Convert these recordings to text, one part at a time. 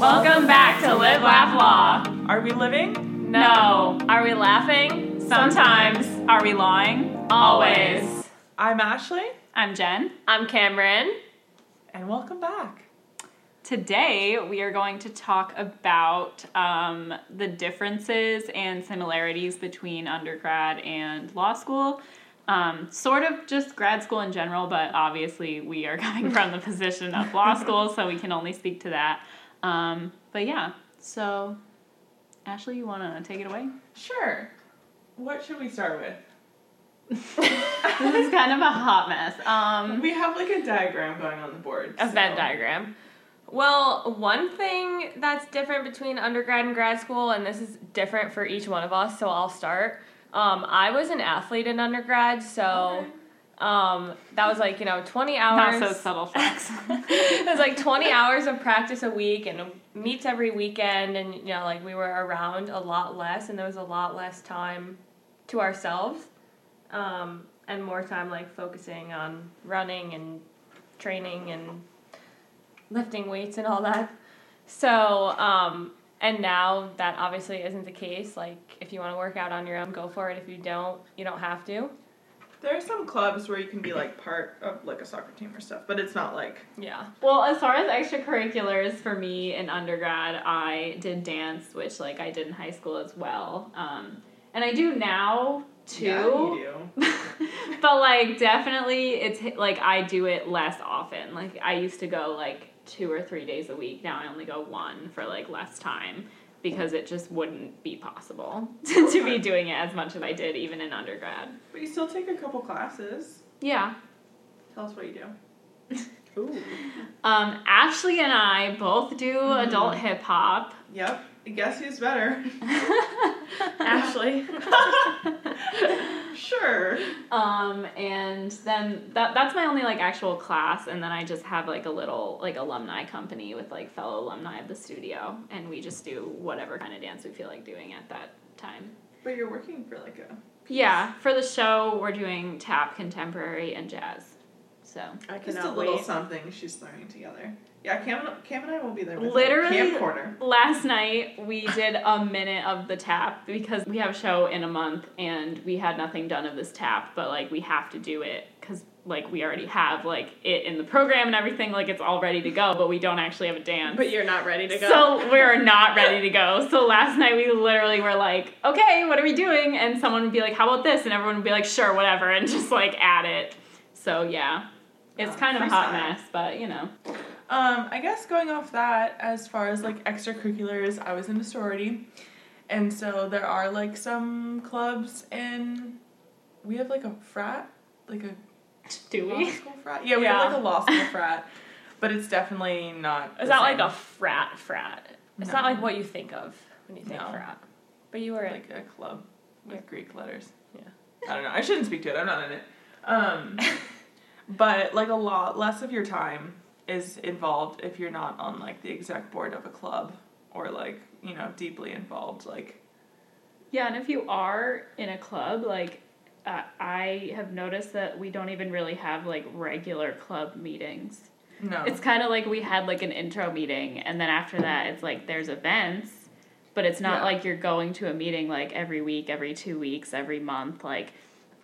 Welcome back to Live Laugh Law. Are we living? No. Are we laughing? Sometimes. Are we lying? Always. I'm Ashley, I'm Jen. I'm Cameron. and welcome back. Today we are going to talk about um, the differences and similarities between undergrad and law school. Um, sort of just grad school in general, but obviously we are coming from the position of law school, so we can only speak to that. Um, but yeah, so Ashley, you want to take it away? Sure. What should we start with? This is kind of a hot mess. Um, We have like a diagram going on the board. A so- Venn diagram. Well, one thing that's different between undergrad and grad school, and this is different for each one of us, so I'll start. Um, I was an athlete in undergrad, so Okay. Um, that was like, you know, 20 hours. not so subtle flex. it was like 20 hours of practice a week and meets every weekend and you know like we were around a lot less and there was a lot less time to ourselves um, and more time like focusing on running and training and lifting weights and all that so um, and now that obviously isn't the case like if you want to work out on your own go for it if you don't you don't have to There are some clubs where you can be like part of like a soccer team or stuff, but it's not like yeah Well, as far as extracurriculars for me in undergrad, I did dance, which like I did in high school as well, um, and I do now too. Yeah, you do. but like definitely, it's like I do it less often. Like I used to go like two or three days a week. Now I only go one for like less time because it just wouldn't be possible to be doing it as much as I did even in undergrad. But you still take a couple classes. Yeah. Tell us what you do. Ooh. Um, Ashley and I both do Mhm. adult hip hop. Yep. Guess who's better? ashley Sure. um, and then that that's my only like actual class, and then I just have like a little like alumni company with like fellow alumni of the studio, and we just do whatever kind of dance we feel like doing at that time. But you're working for like a. Yeah, for the show we're doing tap, contemporary, and jazz. So. I Just a little wait. something she's throwing together. Yeah, Cam, Cam and I will be there. With Literally- Camp corner. last night we did a minute of the tap because we have a show in a month and we had nothing done of this tap but like we have to do it because like we already have like it in the program and everything like it's all ready to go but we don't actually have a dance. But you're not ready to go. So we're not ready to go. So last night we literally were like okay what are we doing? And someone would be like how about this? And everyone would be like sure whatever and just like add it. So yeah it's kind of a hot mess but you know Um, I guess going off that, as far as like extracurriculars, I was in a sorority, and so there are like some clubs in. We have like a frat, like a do law we school frat. Yeah, we Yeah. have like a law school frat, but it's definitely not. It's not like a frat frat. It's No. not like what you think of when you think No. frat. But you were in. like a club with Yeah. Greek letters. Yeah. I don't know. I shouldn't speak to it. I'm not in it. Um, but like a lot less of your time is involved if you're not on like the exec board of a club or like you know deeply involved. Like Yeah, and if you are in a club, like uh, I have noticed that we don't even really have like regular club meetings. no, It's kind of like we had like an intro meeting, and then after that, it's like there's events, but it's not Yeah. like you're going to a meeting like every week, every two weeks, every month. Like,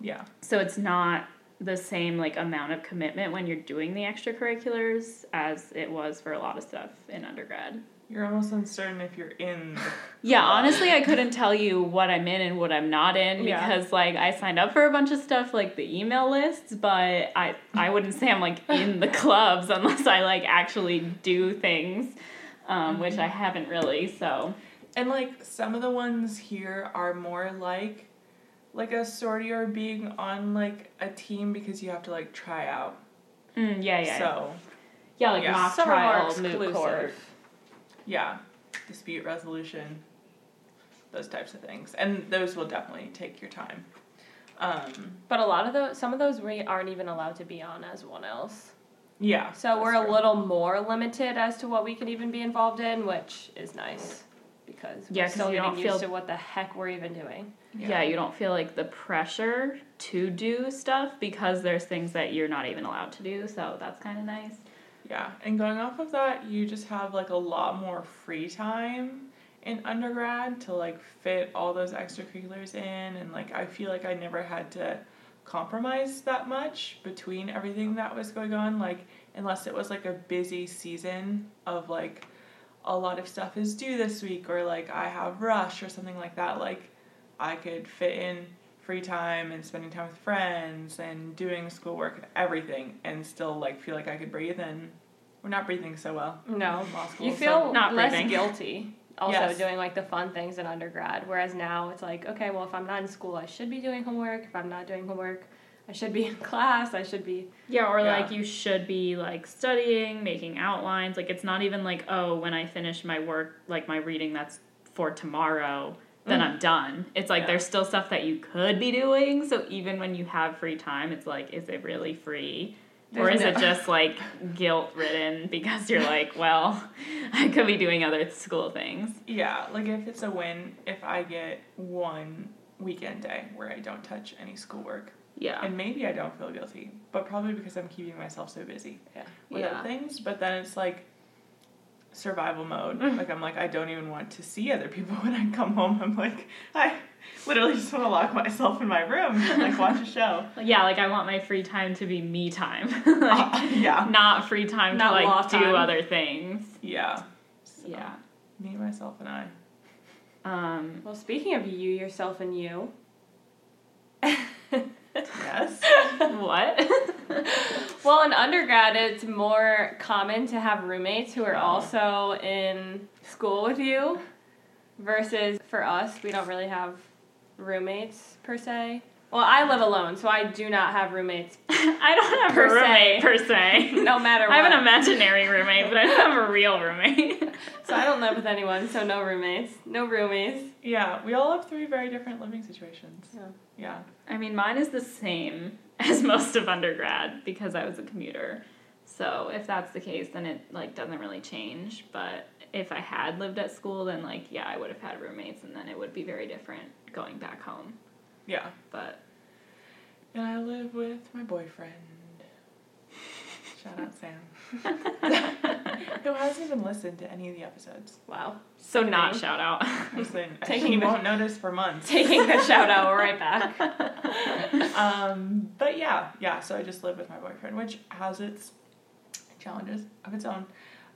yeah, so it's not the same like amount of commitment when you're doing the extracurriculars as it was for a lot of stuff in undergrad. you're almost uncertain if you're in. Yeah, honestly, I couldn't tell you what I'm in and what I'm not in Yeah. because like I signed up for a bunch of stuff like the email lists, but I I wouldn't say I'm like in the clubs unless I like actually do things, um, which I haven't really. So and like some of the ones here are more like, like a sorority or being on like a team because you have to like try out. mm, yeah, yeah, So yeah, like yeah. mock Some trial, moot exclusive. court. yeah, dispute resolution, those types of things, and those will definitely take your time. Um, But a lot of those, some of those we aren't even allowed to be on as one else. yeah. So we're true. a little more limited as to what we can even be involved in, which is nice because Yeah, we're 'cause still you getting don't used feel- to what the heck we're even doing. Yeah. you don't feel like the pressure to do stuff because there's things that you're not even allowed to do. So that's kind of nice. Yeah, and going off of that, you just have like a lot more free time in undergrad to like fit all those extracurriculars in and like I feel like I never had to compromise that much between everything that was going on like unless it was like a busy season of like a lot of stuff is due this week or like I have rush or something like that like I could fit in free time and spending time with friends and doing schoolwork and everything and still like feel like I could breathe and we're not breathing so well. No. school, You so- feel Not less breathing. guilty also Yes. doing like the fun things in undergrad. Whereas now it's like, okay, well if I'm not in school I should be doing homework. If I'm not doing homework, I should be in class. I should be Yeah, or Yeah. like you should be like studying, making outlines. Like it's not even like, oh, when I finish my work, like my reading that's for tomorrow, then mm. I'm done. It's like Yeah. there's still stuff that you could be doing. So even when you have free time, it's like, is it really free? or is it just like guilt ridden because you're like, well, I could be doing other school things? Yeah, like if it's a win, if I get one weekend day where I don't touch any schoolwork, Yeah. and maybe I don't feel guilty, but probably because I'm keeping myself so busy Yeah. with Yeah. other things. But then it's like survival mode. like I'm like I don't even want to see other people when I come home. I'm like I literally just want to lock myself in my room and like watch a show. Yeah, like I want my free time to be me time. like, Uh, yeah, not free time Not to law like do time. other things. yeah, So, Yeah. Me, myself, and I. Um, Well, speaking of you, yourself, and you. Yes. what? well, in undergrad, it's more common to have roommates who are also in school with you, versus for us, we don't really have roommates per se. Well, I live alone, so I do not have roommates, I don't have Per a roommate se. per se. no matter what. I have an imaginary roommate, but I don't have a real roommate. so I don't live with anyone, so no roommates, no roomies. Yeah, we all have three very different living situations. Yeah. Yeah. I mean, mine is the same as most of undergrad because I was a commuter. So if that's the case, then it like doesn't really change. But if I had lived at school, then like yeah, I would have had roommates, and then it would be very different going back home. Yeah. But And I live with my boyfriend. Shout out Sam. Who hasn't even listened to any of the episodes. Wow. so not shout out. Listen, Taking he the- won't notice for months. Taking the shout out right back. Um, but yeah, yeah, so I just live with my boyfriend, which has its challenges of its own,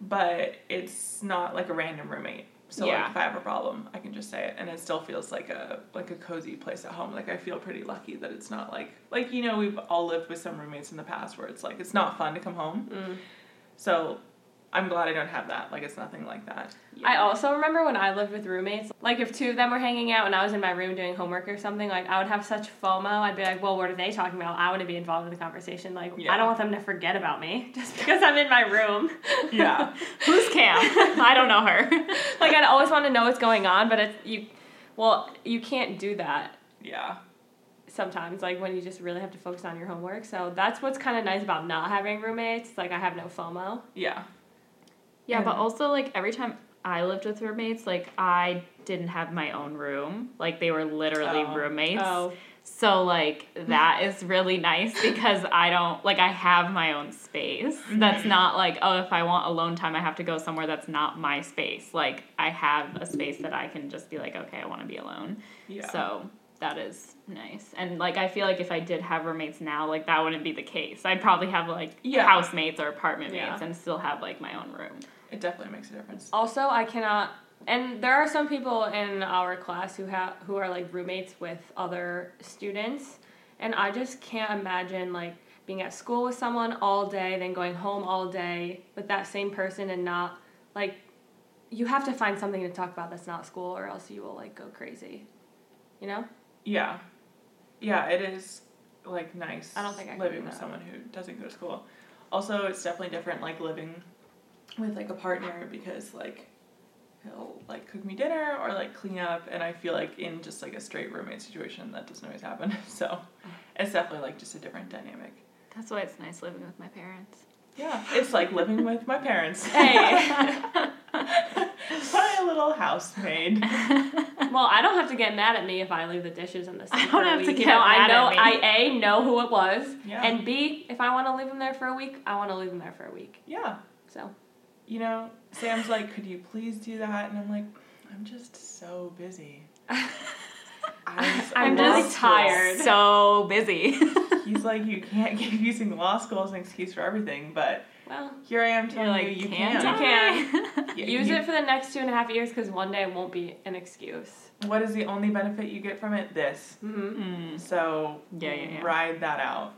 but it's not like a random roommate. So Yeah. like if I have a problem, I can just say it, and it still feels like a like a cozy place at home. Like I feel pretty lucky that it's not like like you know we've all lived with some roommates in the past where it's like it's not fun to come home. Mm. So I'm glad I don't have that. Like it's nothing like that. I also remember when I lived with roommates, like if two of them were hanging out and I was in my room doing homework or something, like I would have such FOMO. I'd be like, well, what are they talking about? I want to be involved in the conversation. Like, Yeah. I don't want them to forget about me just because I'm in my room. Yeah. Who's Cam? I don't know her. like, I'd always want to know what's going on, but it's, you, well, you can't do that Yeah. sometimes, like when you just really have to focus on your homework. So that's what's kind of nice about not having roommates. Like, I have no FOMO. Yeah. Yeah, but also like every time I lived with roommates, like I didn't have my own room. Like they were literally Oh. roommates. Oh, So like that is really nice because I don't like I have my own space. Mm-hmm. That's not like oh if I want alone time I have to go somewhere that's not my space. Like I have a space that I can just be like okay I want to be alone. Yeah. So that is nice. And like I feel like if I did have roommates now like that wouldn't be the case. I'd probably have like Yeah. housemates or apartment Yeah. mates and still have like my own room. It definitely makes a difference. Also, I cannot. And there are some people in our class who have who are like roommates with other students, and I just can't imagine like being at school with someone all day, then going home all day with that same person, and not like you have to find something to talk about that's not school, or else you will like go crazy. You know? Yeah. Yeah, it is like nice I don't think I living with someone who doesn't go to school. Also, it's definitely different like living with like a partner because like he'll like cook me dinner or like clean up and I feel like in just like a straight roommate situation that doesn't always happen. So oh. it's definitely like just a different dynamic. That's why it's nice living with my parents. Yeah, it's like living with my parents. Hey. my little housemaid. Well, I don't have to get mad at me if I leave the dishes in the sink. I don't for a have to week. get you know, I know at me. I a know who it was, Yeah. and b if I want to leave them there for a week, I want to leave them there for a week. Yeah. So You know, Sam's like, could you please do that? And I'm like, I'm just so busy. I was I'm in law really school." tired. So busy. He's like, you can't keep using law school as an excuse for everything, but well, here I am telling like, you, you can't can. Yeah, use you- it for the next two and a half years because one day it won't be an excuse. What is the only benefit you get from it? This. Mm-hmm. Mm. So Yeah, yeah, yeah. ride that out.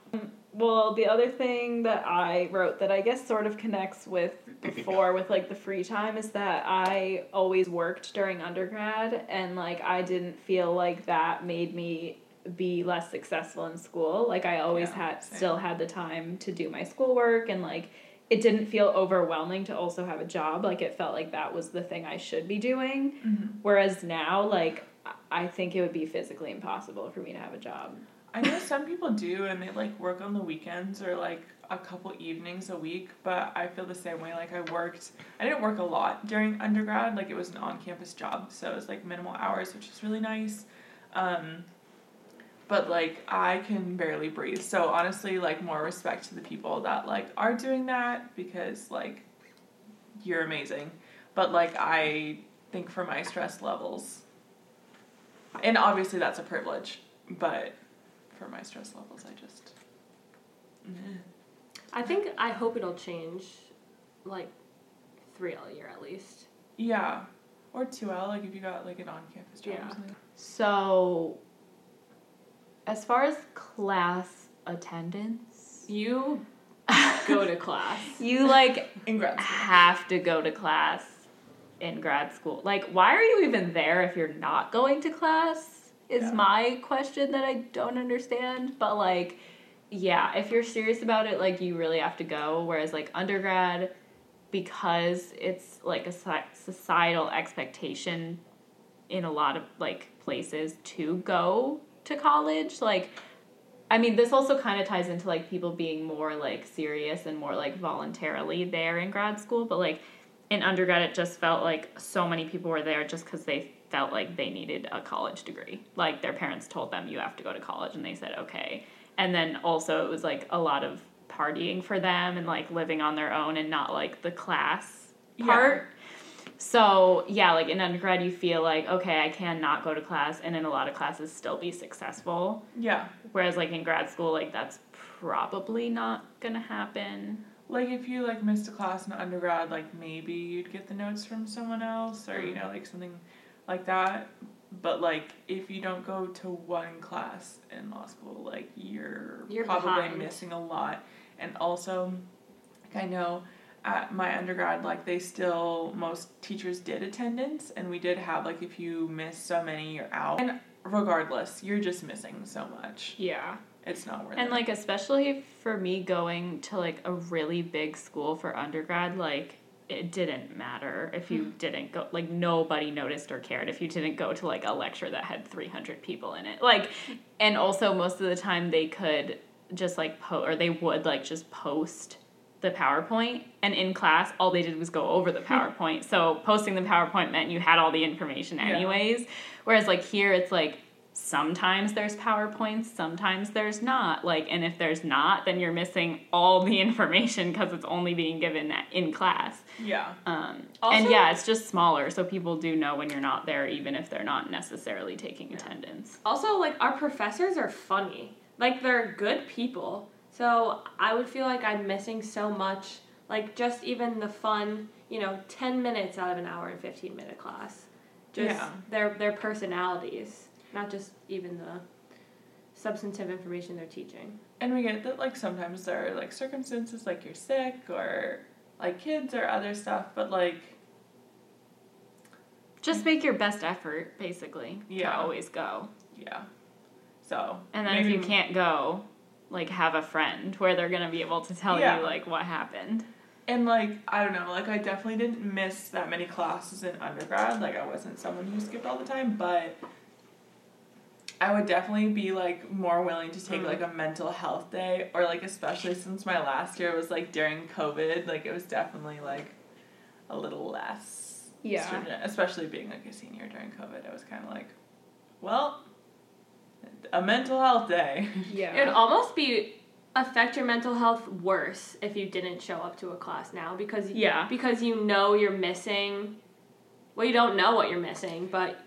Well, the other thing that I wrote that I guess sort of connects with before with like the free time is that I always worked during undergrad and like I didn't feel like that made me be less successful in school. Like I always Yeah, had same. still had the time to do my schoolwork and like it didn't feel overwhelming to also have a job. Like it felt like that was the thing I should be doing. Mm-hmm. Whereas now like I- I think it would be physically impossible for me to have a job. I know some people do and they like work on the weekends or like a couple evenings a week, but I feel the same way. Like I worked, I didn't work a lot during undergrad. Like it was an on-campus job, so it was like minimal hours, which is really nice. Um, but like I can barely breathe. So honestly, like more respect to the people that like are doing that because like you're amazing. But like I think for my stress levels, and obviously that's a privilege, but for my stress levels, I just. Meh. I think I hope it'll change, like three a year at least. Yeah, or two L like if you got like an on-campus job Yeah. or something. So, as far as class attendance, You go to class. you like In grad school. have to go to class in grad school. Like, why are you even there if you're not going to class? Is Yeah. my question that I don't understand. But, like, yeah, if you're serious about it, like, you really have to go. Whereas, like, undergrad, because it's like a societal expectation in a lot of like places to go to college like i mean this also kind of ties into like people being more like serious and more like voluntarily there in grad school but like in undergrad it just felt like so many people were there just because they felt like they needed a college degree like their parents told them you have to go to college and they said okay and then also it was like a lot of partying for them and like living on their own and not like the class Yeah. part so yeah, like in undergrad, you feel like okay, I can not go to class, and in a lot of classes still be successful. Yeah, Whereas like in grad school, like that's probably not gonna happen. like if you like missed a class in undergrad, like maybe you'd get the notes from someone else or you mm. know like something like that. But like if you don't go to one class in law school, like you're, You're probably behind. missing a lot. And also, like I know at my undergrad, like they still most teachers did attendance, and we did have like if you miss so many, you're out. And regardless, you're just missing so much. Yeah. It's not worth And it. And like especially for me going to like a really big school for undergrad, like it didn't matter if you hmm. didn't go like nobody noticed or cared if you didn't go to like a lecture that had 300 people in it. Like and also most of the time they could just like po or they would like just post the PowerPoint and in class all they did was go over the PowerPoint. so posting the PowerPoint meant you had all the information Yeah. anyways. Whereas like here it's like sometimes there's PowerPoints, sometimes there's not. Like and if there's not, then you're missing all the information because it's only being given in class. yeah. Um, Also- and yeah, it's just smaller, so people do know when you're not there, even if they're not necessarily taking attendance. Also, like our professors are funny. Like they're good people. So I would feel like I'm missing so much. Like just even the fun, you know, ten minutes out of an hour and fifteen minute class. Just Yeah. their their personalities, not just even the substantive information they're teaching. And we get that like sometimes there are like circumstances like you're sick or like kids or other stuff, but like Just mm. make your best effort, basically, Yeah. to always go. yeah. So And then if you can't go, like have a friend where they're gonna be able to tell Yeah. you like what happened. and like I don't know, like I definitely didn't miss that many classes in undergrad. Like I wasn't someone who skipped all the time, but I would definitely be like more willing to take Mm. like a mental health day or like especially since my last year was like during COVID, like it was definitely like a little less Yeah. stringent, especially being like a senior during COVID. I was kind of like, well, a mental health day. Yeah. It would almost be affect your mental health worse if you didn't show up to a class now because Yeah. because you know you're missing well you don't know what you're missing but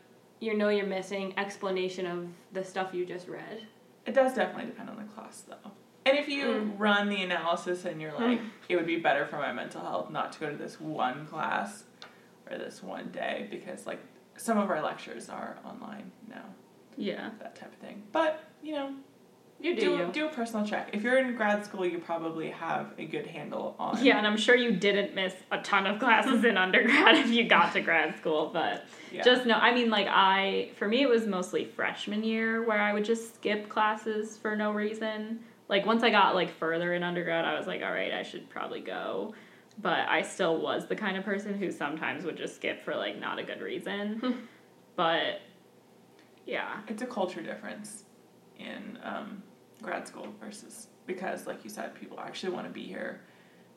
you know you're missing explanation of the stuff you just read It does definitely depend on the class, though. And if you Mm. run the analysis and you're like, it would be better for my mental health not to go to this one class or this one day because, like, some of our lectures are online now, Yeah. that type of thing. But, you know, you do, do, you do a personal check. If you're in grad school, you probably have a good handle on. Yeah, and I'm sure you didn't miss a ton of classes in undergrad if you got to grad school, but Yeah. just know, I mean, like, I, for me, it was mostly freshman year where I would just skip classes for no reason. Like, once I got, like, further in undergrad, I was like, all right, I should probably go. But I still was the kind of person who sometimes would just skip for, like, not a good reason. but, yeah. it's a culture difference in um, grad school versus because, like you said, people actually want to be here.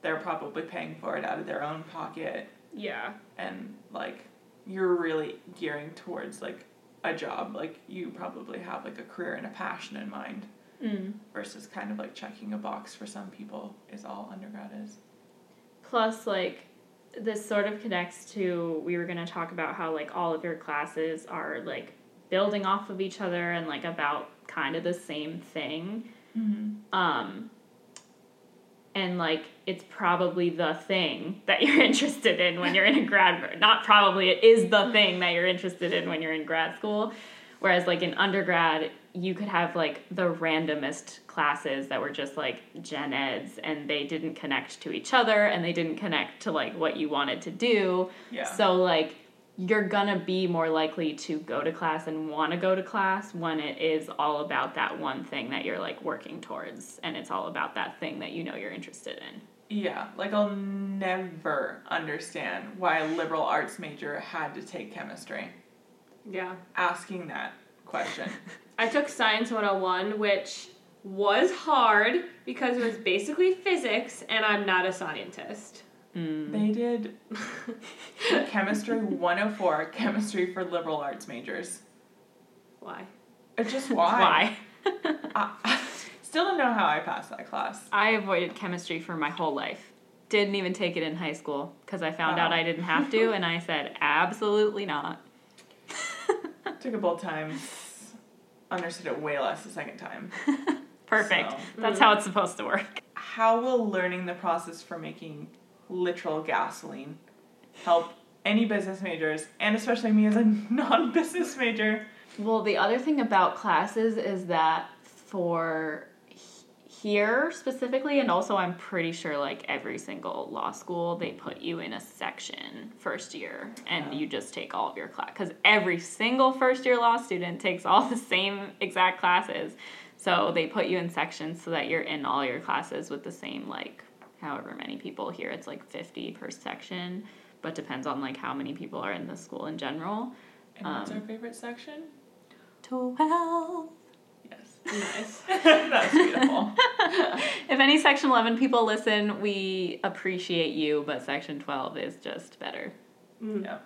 They're probably paying for it out of their own pocket, Yeah. and like you're really gearing towards like a job. Like you probably have like a career and a passion in mind Mm. versus kind of like checking a box for some people is all undergrad is. Plus, like, this sort of connects to we were going to talk about how, like, all of your classes are, like, building off of each other and, like, about kind of the same thing. Mm-hmm. Um, and, like, it's probably the thing that you're interested in when you're in a grad. Not probably, it is the thing that you're interested in when you're in grad school. Whereas, like, in undergrad, you could have, like, the randomest classes that were just, like, gen eds, and they didn't connect to each other, and they didn't connect to, like, what you wanted to do. Yeah. So, like, you're gonna be more likely to go to class and want to go to class when it is all about that one thing that you're, like, working towards, and it's all about that thing that you know you're interested in. Yeah, like I'll never understand why a liberal arts major had to take chemistry. yeah Asking that question. i took science 101 which was hard because it was basically physics and i'm not a scientist Mm. They did chemistry 104, chemistry for liberal arts majors. why It's just why. Why? I, still don't know how I passed that class. I avoided chemistry for my whole life. Didn't even take it in high school because I found out Oh. I didn't have to, and I said absolutely not. Took it both times. Understood it way less the second time. Perfect. So- That's how it's supposed to work. How will learning the process for making literal gasoline help any business majors, and especially me as a non business major? Well, the other thing about classes is that for here specifically, and also I'm pretty sure like every single law school, they put you in a section first year and Yeah. you just take all of your class. Because every single first year law student takes all the same exact classes. So they put you in sections so that you're in all your classes with the same, like, however many people here. It's like 50 per section, but depends on like how many people are in the school in general. And what's Um, our favorite section? 12. Yes. nice That's beautiful. if any Section 11 people listen, we appreciate you, but Section 12 is just better. Mm. yeah.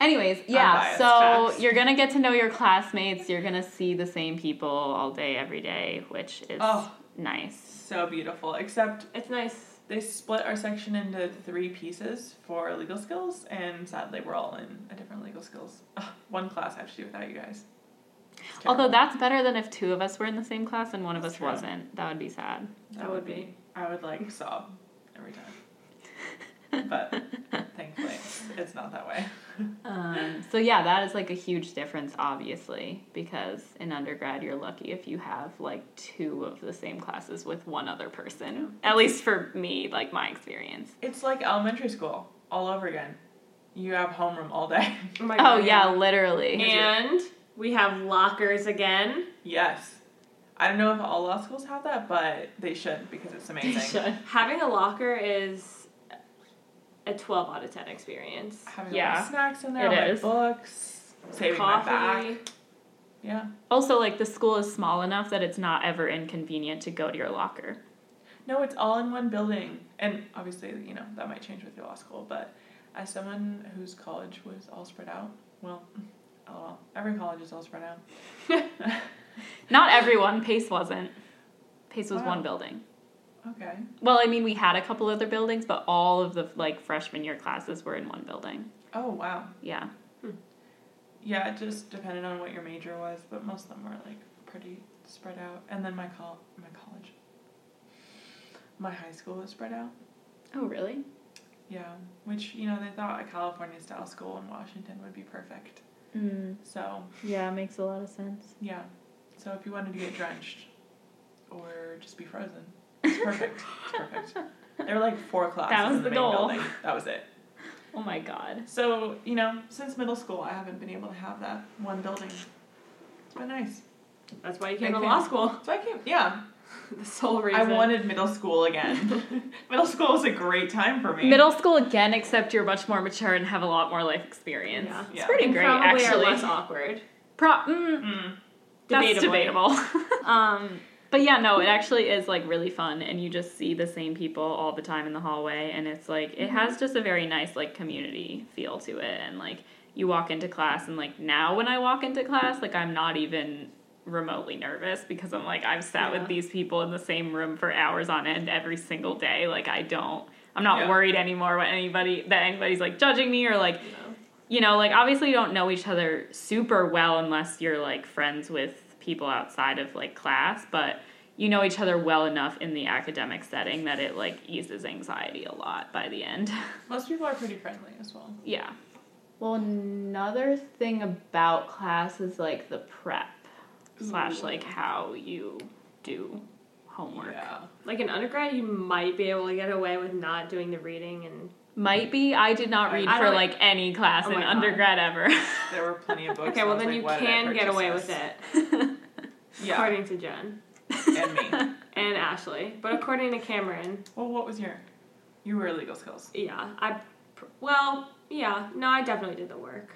Anyways, yeah, so facts. you're gonna get to know your classmates, you're gonna see the same people all day, every day, which is Oh. nice. So beautiful. Except it's nice they split our section into three pieces for legal skills, and sadly, we're all in a different legal skills. Ugh, one class I have to do without you guys. Although that's better than if two of us were in the same class and one of That's us true. wasn't. That would be sad. That would be. I would like sob every time. But thankfully, it's, it's not that way. Um, so yeah, that is like a huge difference, obviously, because in undergrad you're lucky if you have like two of the same classes with one other person. At least for me, like my experience. It's like elementary school all over again. You have homeroom all day. oh my Oh yeah, literally. and we have lockers again yes. I don't know if all law schools have that, but they should because it's amazing. having a locker is a 12 out of 10 experience Having Yeah, yeah, snacks in there, it all is. books, saving my back. Yeah. Also, like the school is small enough that it's not ever inconvenient to go to your locker. No, it's all in one building. And obviously, you know, that might change with your law school, but As someone whose college was all spread out, well, oh, every college is all spread out. Not everyone. Pace wasn't. Pace was Wow. one building. Okay. Well, I mean, we had a couple other buildings, but all of the like freshman year classes were in one building. Oh wow. Yeah. Yeah, it just depended on what your major was, but most of them were like pretty spread out. And then my col my college, my high school was spread out. Oh, really? Yeah, which you know they thought a California style school in Washington would be perfect. Mm, So yeah, it makes a lot of sense. yeah, so if you wanted to get drenched or just be frozen, it's perfect. it's perfect. There were like four classes was in the the, main goal. building. That was it. Oh my god. So you know, since middle school, I haven't been able to have that one building. It's been nice. That's why you Big came to fan. law school. So I came. Yeah, the sole reason. I wanted middle school again. middle school was a great time for me. Middle school again, except you're much more mature and have a lot more life experience. Yeah. It's Yeah. pretty And great, probably actually. are less awkward. Pro- mm, Mm. That's debatable. um, but yeah, no, it actually is like really fun, and you just see the same people all the time in the hallway, and it's like it has mm-hmm. just a very nice like community feel to it, and like you walk into class, and like now when I walk into class, like I'm not even remotely nervous because I'm like I've sat Yeah. with these people in the same room for hours on end every single day. Like I don't, I'm not Yeah. worried anymore what anybody that anybody's like judging me or like know. you know, like obviously you don't know each other super well unless you're like friends with people outside of like class, but you know each other well enough in the academic setting that it like eases anxiety a lot by the end. Most people are pretty friendly as well. yeah. Well, another thing about class is like the prep. Slash like how you do homework. Yeah. Like in undergrad, you might be able to get away with not doing the reading and. Might be. I did not read I for like any class Oh in my God. undergrad ever. There were plenty of books. Okay, well then like, you why did I can get away this? with it, Yeah, according to Jen and me. and Ashley. But according to Cameron, Well, what was your? You were legal skills. yeah, I. Well, yeah, no, I definitely did the work.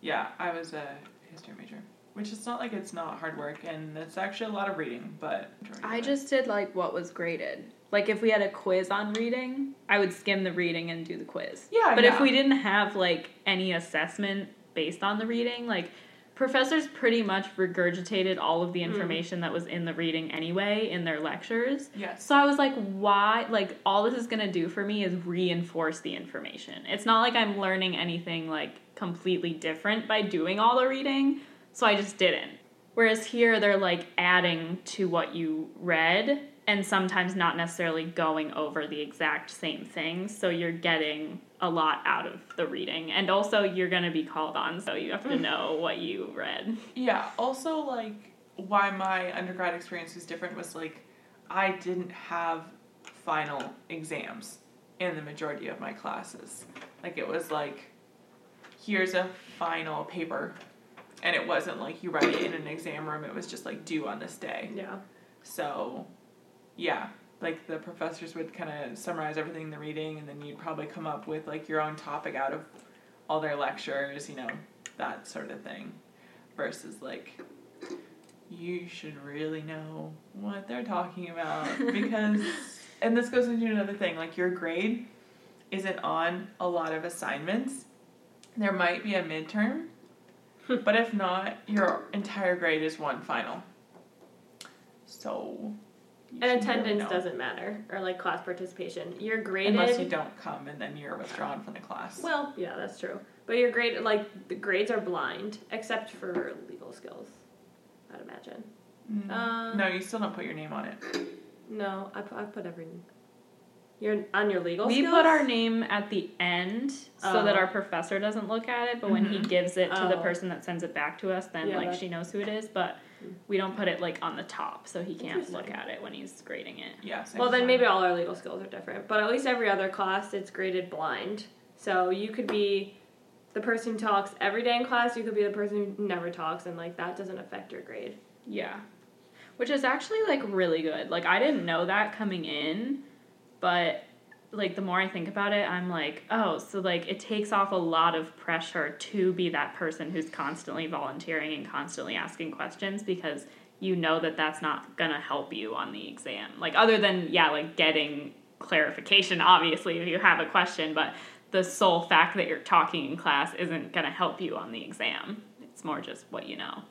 Yeah, I was a history major, which is not like it's not hard work, and it's actually a lot of reading, but I just did like what was graded. Like if we had a quiz on reading, I would skim the reading and do the quiz. yeah, But yeah. if we didn't have like any assessment based on the reading, like professors pretty much regurgitated all of the Mm. information that was in the reading anyway in their lectures. yes, So I was like, why? Like, all this is gonna do for me is reinforce the information. It's not like I'm learning anything like completely different by doing all the reading, so I just didn't. Whereas here, they're like adding to what you read and sometimes not necessarily going over the exact same things, so you're getting a lot out of the reading. And also, you're gonna be called on, so you have to mm. know what you read. yeah. Also, like why my undergrad experience was different was like I didn't have final exams in the majority of my classes. Like it was like here's a final paper, and it wasn't like you write it in an exam room. It was just like due on this day. Yeah. So, yeah, like the professors would kind of summarize everything in the reading, and then you'd probably come up with like your own topic out of all their lectures, you know, that sort of thing. Versus like, you should really know what they're talking about because, and this goes into another thing, like your grade isn't on a lot of assignments. There might be a midterm, but if not, your entire grade is one final. So. You And attendance know. doesn't matter, or like class participation. You're graded. Unless you don't come and then you're withdrawn from the class. Well, yeah, that's true. But your grade, like the grades are blind, except for legal skills. I'd imagine. Mm. Uh, no, you still don't put your name on it. No, I put, I put every. You're on your legal. We skills? put our name at the end so that Oh. our professor doesn't look at it, but when he Mhm. gives it to the Oh. person that sends it back to us, then Yeah, like that- she knows who it is, but we don't put it like on the top so he can't look at it when he's grading it. Yeah. Well, then time. maybe all our legal skills are different. But at least every other class, it's graded blind. So you could be the person who talks every day in class. You could be the person who never talks, and like that doesn't affect your grade. Yeah. Which is actually like really good. Like I didn't know that coming in, but like the more I think about it, I'm like, oh, so like it takes off a lot of pressure to be that person who's constantly volunteering and constantly asking questions because you know that that's not going to help you on the exam. Like other than yeah, like getting clarification obviously if you have a question, but the sole fact that you're talking in class isn't going to help you on the exam. It's more just what you know.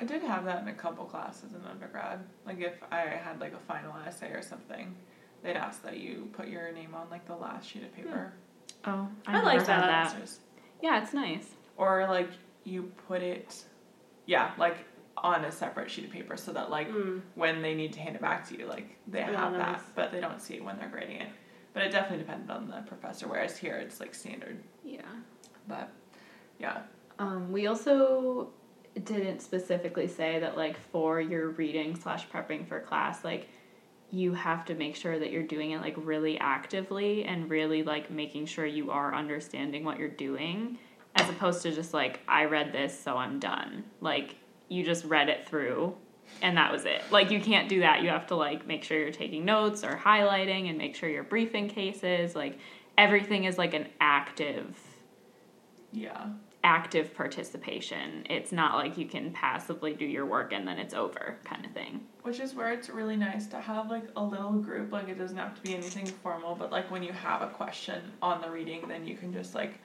I did have that in a couple classes in undergrad. Like if I had like a final essay or something, they'd ask that you put your name on like the last sheet of paper. Oh, I like never had that. Answers. Yeah, it's nice. Or like you put it, yeah, like on a separate sheet of paper so that like Mm. when they need to hand it back to you, like they Yeah, have nice. that, but they don't see it when they're grading it. But it definitely depended on the professor. Whereas here it's like standard. Yeah. But yeah, Um, we also didn't specifically say that like for your reading slash prepping for class, like you have to make sure that you're doing it like really actively and really like making sure you are understanding what you're doing as opposed to just like I read this so I'm done. Like you just read it through and that was it. Like you can't do that. You have to like make sure you're taking notes or highlighting and make sure you're briefing cases. Like everything is like an active yeah. Active participation. It's not like you can passively do your work and then it's over kind of thing. Which is where it's really nice to have like a little group. Like it doesn't have to be anything formal, but like when you have a question on the reading, then you can just like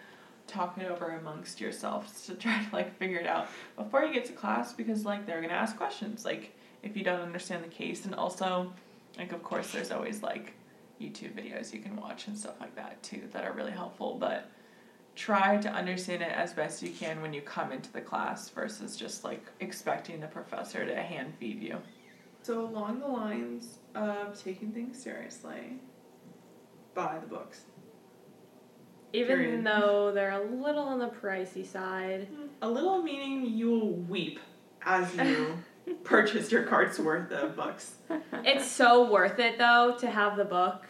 talk it over amongst yourselves to try to like figure it out before you get to class because like they're gonna ask questions like if you don't understand the case and also like of course there's always like YouTube videos you can watch and stuff like that too that are really helpful but try to understand it as best you can when you come into the class versus just like expecting the professor to hand feed you. So along the lines of taking things seriously, buy the books. Even Period. though they're a little on the pricey side. A little meaning you will weep as you purchase your cart's worth of books. It's so worth it though to have the book.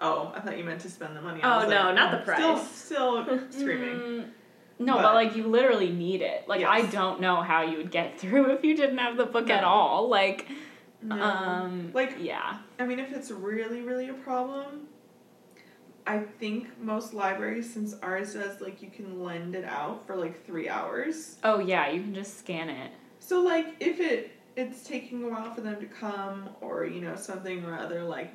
Oh, I thought you meant to spend the money. Oh, I no, like, not the Still, price. still screaming. Mm, no, but, But- like you literally need it. Like I don't know how you would get through if you didn't have the book at all. Like No. um Like- yeah. I mean, if it's really, really a problem, I think most libraries, since ours does, like, you can lend it out for like three hours. Oh yeah, you can just scan it. So, like, if it it's taking a while for them to come, or you know something or other, like,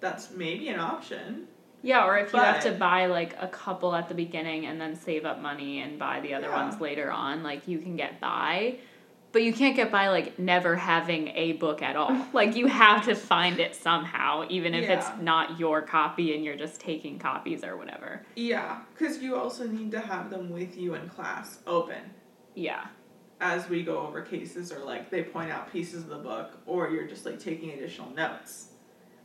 that's maybe an option. Yeah, or if you have to buy like a couple at the beginning and then save up money and buy the other Yeah. ones later on, like you can get by. But you can't get by like never having a book at all. like you have to find it somehow, even if Yeah. it's not your copy and you're just taking copies or whatever. Yeah, because you also need to have them with you in class, open. Yeah. as we go over cases or like they point out pieces of the book or you're just like taking additional notes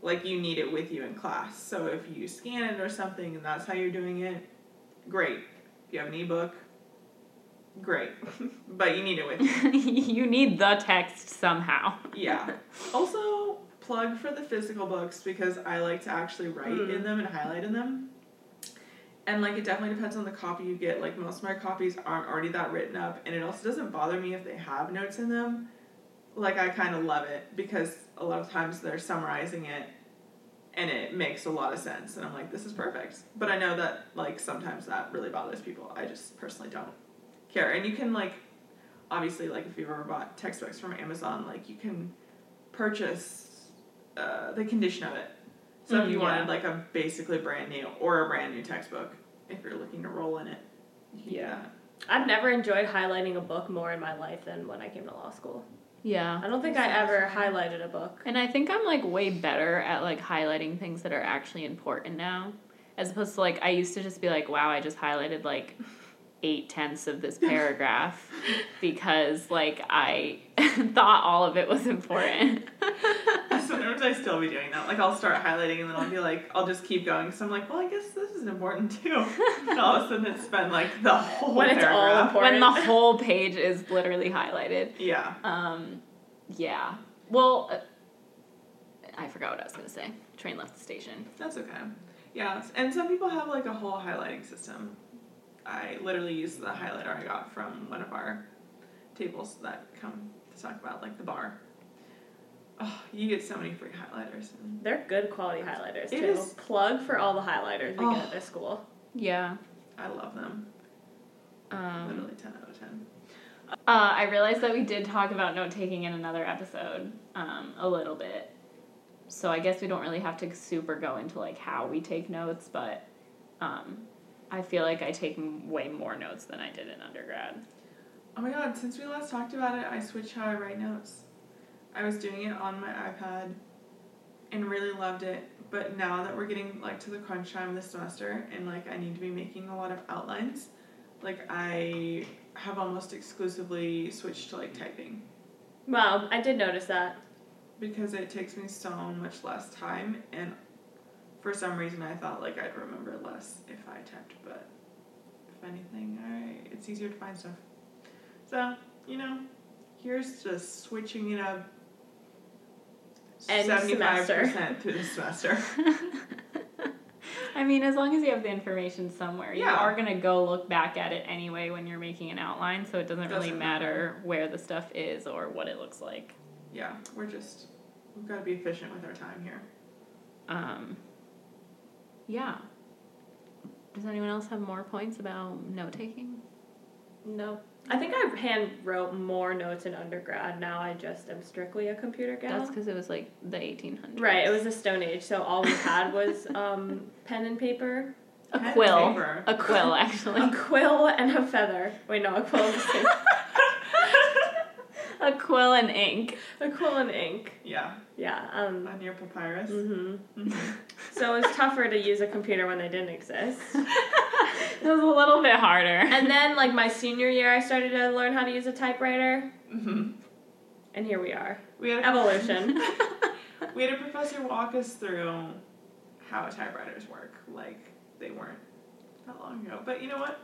like you need it with you in class. So if you scan it or something and that's how you're doing it great. If you have an ebook great. But you need it with you. You need the text somehow. yeah. Also plug for the physical books because i like to actually write Mm. in them and highlight in them. And like it definitely depends on the copy you get. Like most of my copies aren't already that written up and it also doesn't bother me if they have notes in them. Like i kind of love it because a lot of times they're summarizing it and it makes a lot of sense. And i'm like this is perfect. But i know that like sometimes that really bothers people. I just personally don't care. And you can like obviously like if you've ever bought textbooks from amazon like you can purchase uh, the condition of it. So if Mm, you yeah. wanted like a basically brand new or a brand new textbook if you're looking to roll in it you can do Yeah. I've never enjoyed highlighting a book more in my life than when I came to law school. Yeah. I don't think I ever highlighted a book. And I think I'm like way better at like highlighting things that are actually important now. As opposed to like I used to just be like, wow, I just highlighted like eight tenths of this paragraph because like I thought all of it was important. Sometimes I still be doing that. Like I'll start highlighting and then I'll be like, I'll just keep going. So I'm like, well, I guess this is important too. and all of a sudden it's been like the whole When it's all important. when the whole page is literally highlighted. Yeah. Um, yeah. Well, uh, I forgot what I was gonna say. Train left the station. That's okay. Yeah, and some people have like a whole highlighting system. I literally used the highlighter I got from one of our tables that come to talk about like the bar. Oh, you get so many free highlighters. They're good quality highlighters It too. is- Plug for all the highlighters we Oh. get at this school. Yeah. I love them. Um, Literally 10 out of 10. Uh, I realized that we did talk about note taking in another episode um, a little bit. So I guess we don't really have to super go into like how we take notes, but um, I feel like I take way more notes than I did in undergrad. Oh my god, since we last talked about it, I switched how I write notes. I was doing it on my iPad and really loved it. But now that we're getting like to the crunch time of the semester and like I need to be making a lot of outlines, like I have almost exclusively switched to like typing Well, I did notice that. because it takes me so much less time and for some reason I thought like I'd remember less if I typed, but if anything, I it's easier to find stuff. So, you know, here's just switching it up Seventy five percent through the semester. I mean, as long as you have the information somewhere, you Yeah. are gonna go look back at it anyway when you're making an outline, so it doesn't, really Doesn't matter where the stuff is or what it looks like. yeah, we're just we've got to be efficient with our time here. Um, yeah. Does anyone else have more points about note taking? No. I think I hand wrote more notes in undergrad. Now I just am strictly a computer gal. That's because it was like the 1800s. Right, it was the Stone Age, so all we had was um, pen and paper, a Pen quill. paper. A quill, actually. a quill, and a feather. Wait, no, a quill, is the a quill and ink. a quill and ink. Yeah, Yeah. Um. on your papyrus. hmm Mhm. So it was tougher to use a computer when they didn't exist. It was a little bit harder. And then, like my senior year, I started to learn how to use a typewriter, Mhm. and here we are. We had Evolution. we had a professor walk us through how typewriters work. Like they weren't that long ago, but you know what?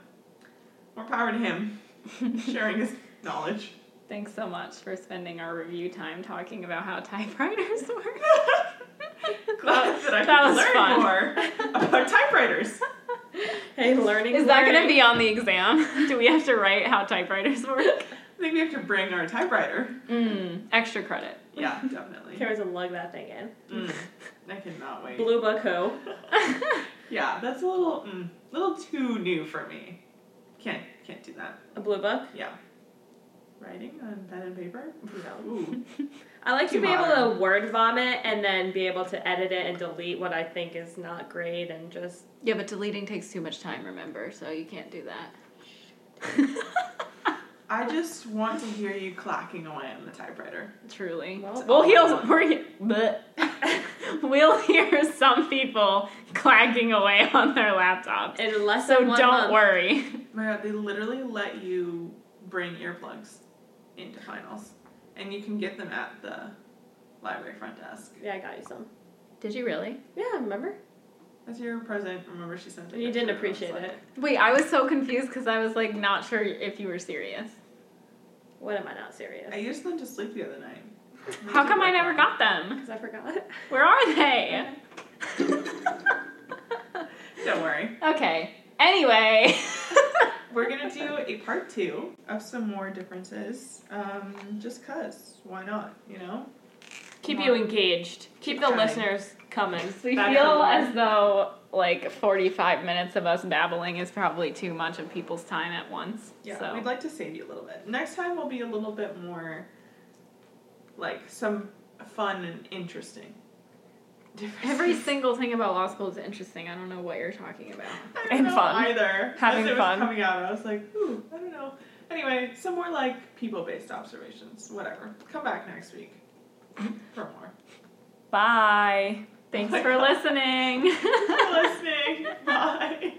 More power to him, sharing his knowledge. Thanks so much for spending our review time talking about how typewriters work. Glad that I That could was learn fun. more about typewriters. hey, learning. Is that going to be on the exam? Do we have to write how typewriters work? I think we have to bring our typewriter. Mm, extra credit. Yeah, definitely. Can't wait to lug that thing in. Mm, I cannot wait. Blue book who? Yeah, that's a little, mm, little too new for me. Can't, can't do that. A blue book? Yeah. Writing on pen and paper. No. Ooh. I like to Too be able modern. to word vomit and then be able to edit it and delete what I think is not great and just Yeah, but deleting takes too much time, remember? So you can't do that. I just want to hear you clacking away on the typewriter. Truly. Well, we'll all I hear, we're, bleh. we'll hear some people clacking away on their laptops. in less So than one don't month. worry. My God, they literally let you bring earplugs into finals, and you can get them at the library front desk. Yeah, I got you some. Did you really? Yeah, remember? As your present. Remember, she sent it. You didn't yesterday. I appreciate like, it. Wait, I was so confused because I was like not sure if you were serious. What am I not serious? I used them to sleep the other night. How come I never got them? Because I forgot. Where are they? Don't worry. Okay. Anyway. We're gonna do a part two of some more differences. Um, just cause. Why not? You know. Keep you engaged. Keep the listeners coming. we back feel as though like 45 minutes of us babbling is probably too much of people's time at once. Yeah, so. we'd like to save you a little bit. Next time will be a little bit more like some fun and interesting. Every single thing about law school is interesting. I don't know what you're talking about. I don't and know fun. either. Having As it was fun. coming out, I was like, ooh, I don't know. Anyway, some more like people-based observations. Whatever. Come back next week for more. Bye. Thanks oh for listening. Thanks for listening. Bye.